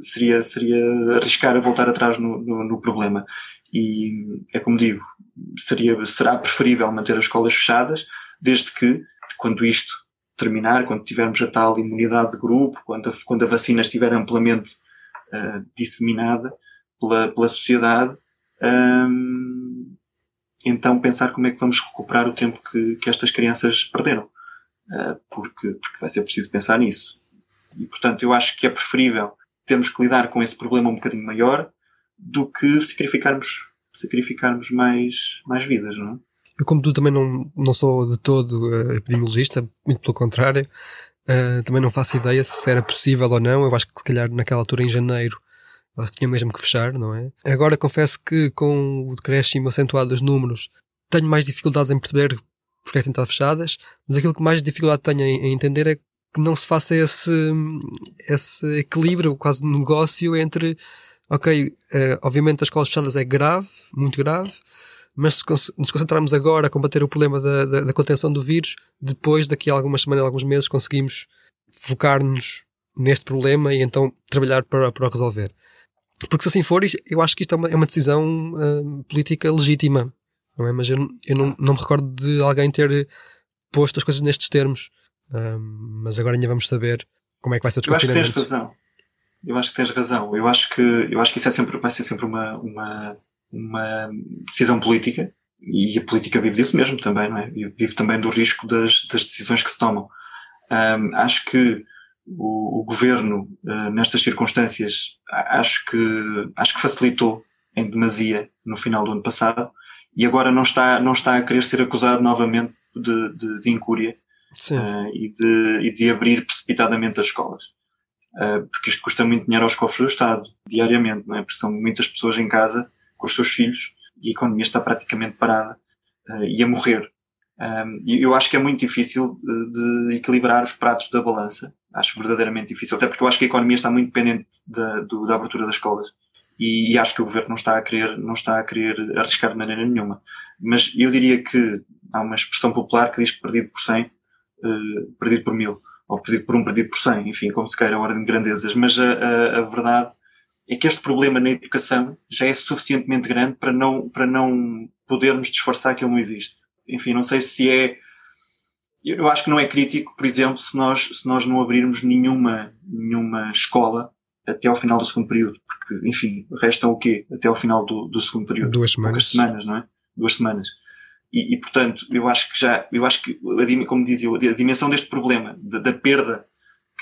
C: seria, seria arriscar a voltar atrás no, no, no, problema. E é como digo, seria, será preferível manter as escolas fechadas, desde que, quando isto terminar, quando tivermos a tal imunidade de grupo, quando a, quando a vacina estiver amplamente uh, disseminada pela, pela sociedade, então pensar como é que vamos recuperar o tempo que, que estas crianças perderam. Uh, porque, porque vai ser preciso pensar nisso. E, portanto, eu acho que é preferível temos que lidar com esse problema um bocadinho maior do que sacrificarmos, sacrificarmos mais, mais vidas, não é?
B: Eu, como tu, também não, não sou de todo uh, epidemiologista, muito pelo contrário, uh, também não faço ideia se era possível ou não. Eu acho que, se calhar, naquela altura, em janeiro, elas tinham mesmo que fechar, não é? Agora, confesso que com o decréscimo acentuado dos números, tenho mais dificuldades em perceber porque é que têm estado fechadas, mas aquilo que mais dificuldade tenho em, entender é que não se faça esse, esse equilíbrio, quase negócio entre, ok, uh, obviamente as escolas fechadas é grave, muito grave, mas se nos concentrarmos agora a combater o problema da, da, da contenção do vírus, depois, daqui a algumas semanas, alguns meses, conseguimos focar-nos neste problema e então trabalhar para, para o resolver. Porque se assim for, eu acho que isto é uma, é uma decisão uh, política legítima, não é? Mas eu, eu não, não me recordo de alguém ter posto as coisas nestes termos. Um, mas agora ainda vamos saber como é que vai ser o
C: desconfinamento. Eu acho que tens razão. Eu acho que tens razão. Eu acho que, eu acho que isso é sempre, vai ser sempre uma, uma, uma decisão política e a política vive disso mesmo também, não é? Vive também do risco das, das decisões que se tomam. Um, acho que o, o governo, uh, nestas circunstâncias, acho que, acho que facilitou em demasia no final do ano passado e agora não está, não está a querer ser acusado novamente de, de, de incúria uh, e, de, e de abrir precipitadamente as escolas. Uh, porque isto custa muito dinheiro aos cofres do Estado, diariamente, não é? Porque são muitas pessoas em casa com os seus filhos e a economia está praticamente parada uh, e a morrer. Um, eu acho que é muito difícil de, equilibrar os pratos da balança. Acho verdadeiramente difícil, até porque eu acho que a economia está muito dependente da, do, da abertura das escolas. E, e, acho que o governo não está a querer, não está a querer arriscar de maneira nenhuma. Mas eu diria que há uma expressão popular que diz que perdido por 100 uh, perdido por mil, ou perdido por um, perdido por cem, enfim, como se queira a ordem de grandezas. Mas a, a, a, verdade é que este problema na educação já é suficientemente grande para não, para não podermos disfarçar que ele não existe. Enfim, não sei se é. Eu acho que não é crítico, por exemplo, se nós, se nós não abrirmos nenhuma, nenhuma escola até ao final do segundo período, porque, enfim, restam o quê? Até ao final do, do segundo período.
B: Duas semanas.
C: Poucas semanas, não é? Duas semanas. E, e, portanto, eu acho que já, eu acho que, como dizia, a dimensão deste problema, da, da perda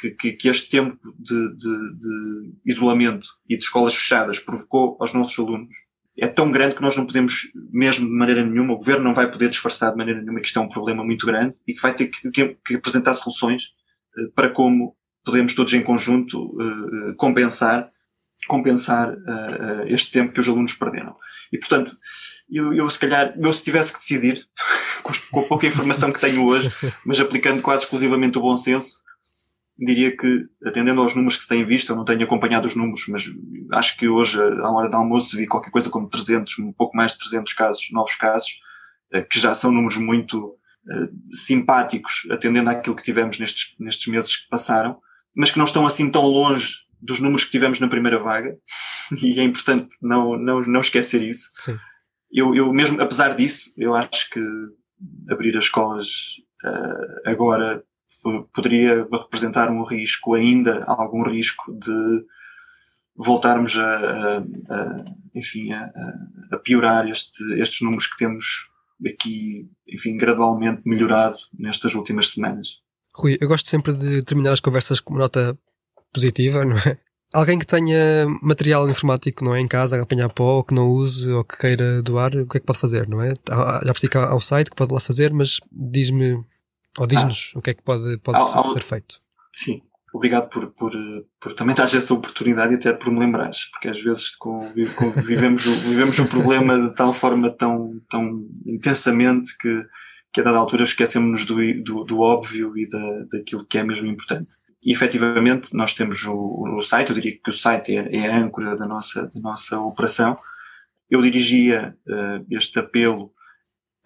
C: que, que, que, este tempo de, de, de, isolamento e de escolas fechadas provocou aos nossos alunos, é tão grande que nós não podemos, mesmo de maneira nenhuma, o governo não vai poder disfarçar de maneira nenhuma que isto é um problema muito grande e que vai ter que, que apresentar soluções uh, para como podemos todos em conjunto uh, compensar, compensar uh, este tempo que os alunos perderam. E, portanto, eu, eu se calhar, eu se tivesse que decidir, com a pouca informação que tenho hoje, mas aplicando quase exclusivamente o bom senso, diria que, atendendo aos números que se têm visto, eu não tenho acompanhado os números, mas acho que hoje, à hora do almoço, vi qualquer coisa como 300, um pouco mais de 300 casos, novos casos, eh, que já são números muito uh, simpáticos, atendendo àquilo que tivemos nestes, nestes meses que passaram, mas que não estão assim tão longe dos números que tivemos na primeira vaga, e é importante não, não, não esquecer isso.
B: Sim.
C: Eu, eu mesmo, apesar disso, eu acho que abrir as escolas uh, agora poderia representar um risco, ainda algum risco de voltarmos a, a, a enfim, a, a piorar este, estes números que temos aqui, enfim, gradualmente melhorado nestas últimas semanas.
B: Rui, eu gosto sempre de terminar as conversas com uma nota positiva, não é? Alguém que tenha material informático não é, em casa a apanhar pó, ou que não use, ou que queira doar, o que é que pode fazer, não é? Já percebi que há um site que pode lá fazer, mas diz-me ou diz-nos ah, o que é que pode, pode ao, ao, ser feito.
C: Sim, obrigado por, por, por também dar essa oportunidade e até por me lembrares, porque às vezes com, com, vivemos, o, vivemos o problema de tal forma tão, tão intensamente que, que a dada altura esquecemos-nos do, do, do, óbvio e da, daquilo que é mesmo importante. E efetivamente nós temos o, o site, eu diria que o site é, é a âncora da nossa, da nossa operação. Eu dirigia uh, este apelo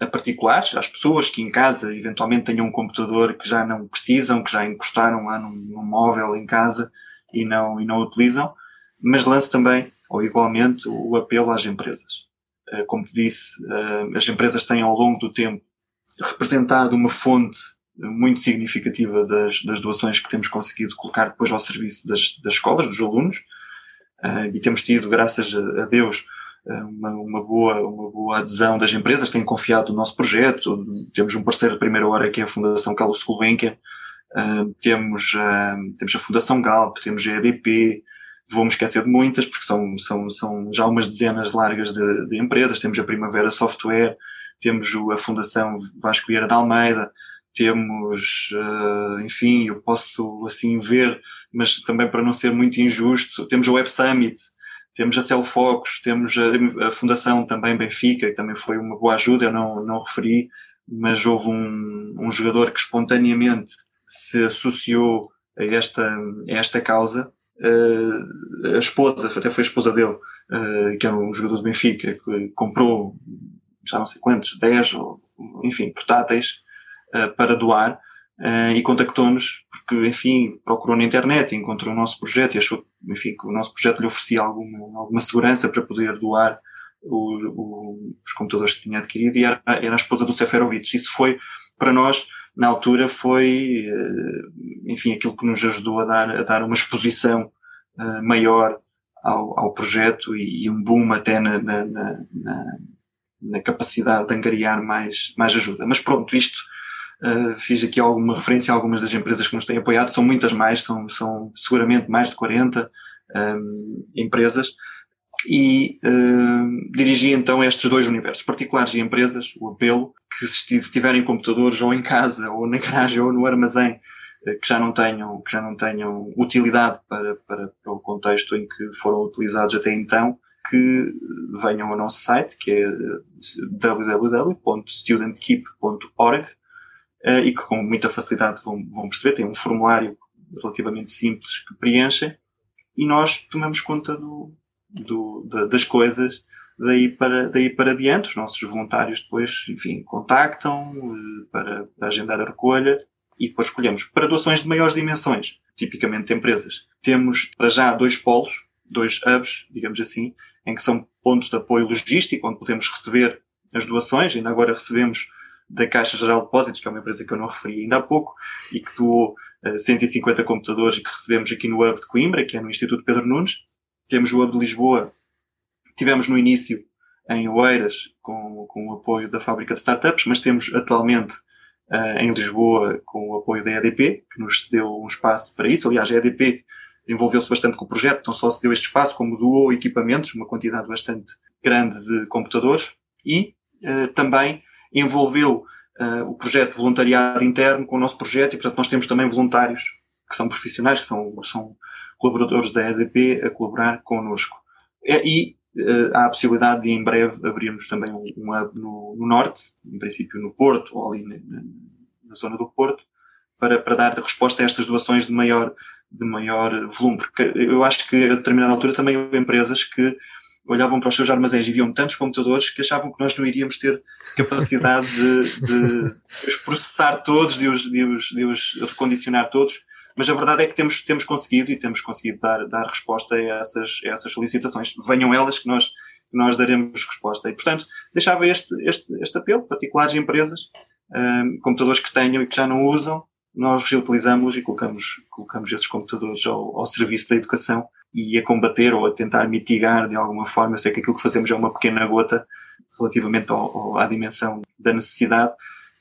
C: a particulares, às pessoas que em casa eventualmente tenham um computador que já não precisam, que já encostaram lá num, num móvel em casa e não, e não utilizam, mas lance também, ou igualmente, o apelo às empresas. Eh, como te disse, eh, as empresas têm ao longo do tempo representado uma fonte muito significativa das, das doações que temos conseguido colocar depois ao serviço das, das escolas, dos alunos, eh, e temos tido, graças a Deus, uma, uma, boa, uma boa adesão das empresas, têm confiado no nosso projeto. Temos um parceiro de primeira hora que é a Fundação Carlos Gulbenkian, uh, temos, uh, temos a Fundação Galp, temos a EDP, vou-me esquecer de muitas, porque são, são, são já umas dezenas largas de, de empresas. Temos a Primavera Software, temos a Fundação Vasco Vieira de Almeida, temos, uh, enfim, eu posso assim ver, mas também para não ser muito injusto, temos a Web Summit, temos a Celfocos, temos a, a, Fundação também Benfica, que também foi uma boa ajuda, eu não, não referi, mas houve um, um jogador que espontaneamente se associou a esta, a esta causa. Uh, a esposa, até foi a esposa dele, uh, que é um jogador do Benfica, que comprou já não sei quantos, 10 ou, enfim, portáteis uh, para doar uh, e contactou-nos porque, enfim, procurou na internet, encontrou o nosso projeto e achou, enfim, que o nosso projeto lhe oferecia alguma, alguma segurança para poder doar o, o, os computadores que tinha adquirido e era, era a esposa do Seferovic. Isso foi, para nós, na altura, foi, uh, enfim, aquilo que nos ajudou a dar, a dar uma exposição uh, maior ao, ao projeto e, e, um boom até na, na, na, na capacidade de angariar mais, mais ajuda. Mas pronto, isto Uh, fiz aqui alguma referência a algumas das empresas que nos têm apoiado, são muitas mais, são, são seguramente mais de 40 um, empresas, e uh, dirigi então estes dois universos, particulares e empresas, o apelo, que se, tiverem computadores ou em casa, ou na garagem, ou no armazém, que já não tenham, que já não tenham utilidade para, para, para o contexto em que foram utilizados até então, que venham ao nosso site, que é www.studentkeep.org, uh, e que com muita facilidade vão, vão perceber. Tem um formulário relativamente simples que preenchem e nós tomamos conta do, do, da, das coisas daí para, daí para diante. Os nossos voluntários depois, enfim, contactam uh, para, para agendar a recolha e depois escolhemos. Para doações de maiores dimensões, tipicamente de empresas, temos para já dois polos, dois hubs, digamos assim, em que são pontos de apoio logístico, onde podemos receber as doações. Ainda agora recebemos da Caixa Geral de Depósitos, que é uma empresa que eu não referi ainda há pouco, e que doou uh, 150 computadores que recebemos aqui no Hub de Coimbra, que é no Instituto Pedro Nunes. Temos o Hub de Lisboa, tivemos no início em Oeiras, com, com o apoio da fábrica de startups, mas temos atualmente uh, em Lisboa com o apoio da EDP, que nos cedeu um espaço para isso. Aliás, a EDP envolveu-se bastante com o projeto, não só se deu este espaço, como doou equipamentos, uma quantidade bastante grande de computadores, e uh, também envolveu uh, o projeto de voluntariado interno com o nosso projeto e, portanto, nós temos também voluntários que são profissionais, que são, são colaboradores da EDP a colaborar connosco. E uh, há a possibilidade de, em breve, abrirmos também um, um hub no, no, Norte, em princípio no Porto, ou ali na, na, zona do Porto, para, para dar resposta a estas doações de maior, de maior volume. Porque eu acho que a determinada altura também houve empresas que olhavam para os seus armazéns e viam tantos computadores que achavam que nós não iríamos ter capacidade de, de, de os processar todos, de os, de, os, de os recondicionar todos. Mas a verdade é que temos, temos conseguido e temos conseguido dar, dar resposta a essas, a essas solicitações. Venham elas que nós, que nós daremos resposta. E, portanto, deixava este, este, este apelo, particulares empresas, um, computadores que tenham e que já não usam, nós reutilizamos e colocamos, colocamos esses computadores ao, ao serviço da educação e a combater ou a tentar mitigar de alguma forma. Eu sei que aquilo que fazemos é uma pequena gota relativamente ao, ao, à dimensão da necessidade,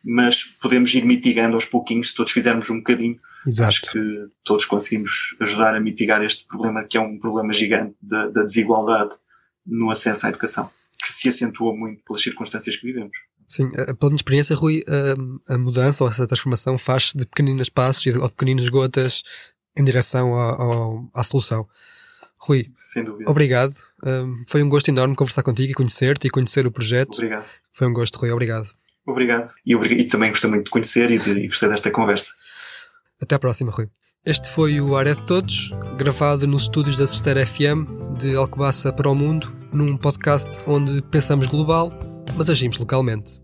C: mas podemos ir mitigando aos pouquinhos se todos fizermos um bocadinho.
B: Exato.
C: Acho que todos conseguimos ajudar a mitigar este problema, que é um problema gigante da, da desigualdade no acesso à educação, que se acentua muito pelas circunstâncias que vivemos.
B: Sim, pela minha experiência, Rui, a, a mudança ou essa transformação faz-se de pequeninas passos ou de pequeninas gotas em direção à solução. Rui,
C: Sem dúvida.
B: obrigado. Um, foi um gosto enorme conversar contigo e conhecer-te e conhecer o projeto.
C: Obrigado.
B: Foi um gosto, Rui. Obrigado.
C: Obrigado. E, e também gostei muito de conhecer e, de, e gostei desta conversa.
B: Até à próxima, Rui. Este foi o Área de Todos, gravado nos estúdios da Sister FM de Alcobaça para o Mundo, num podcast onde pensamos global, mas agimos localmente.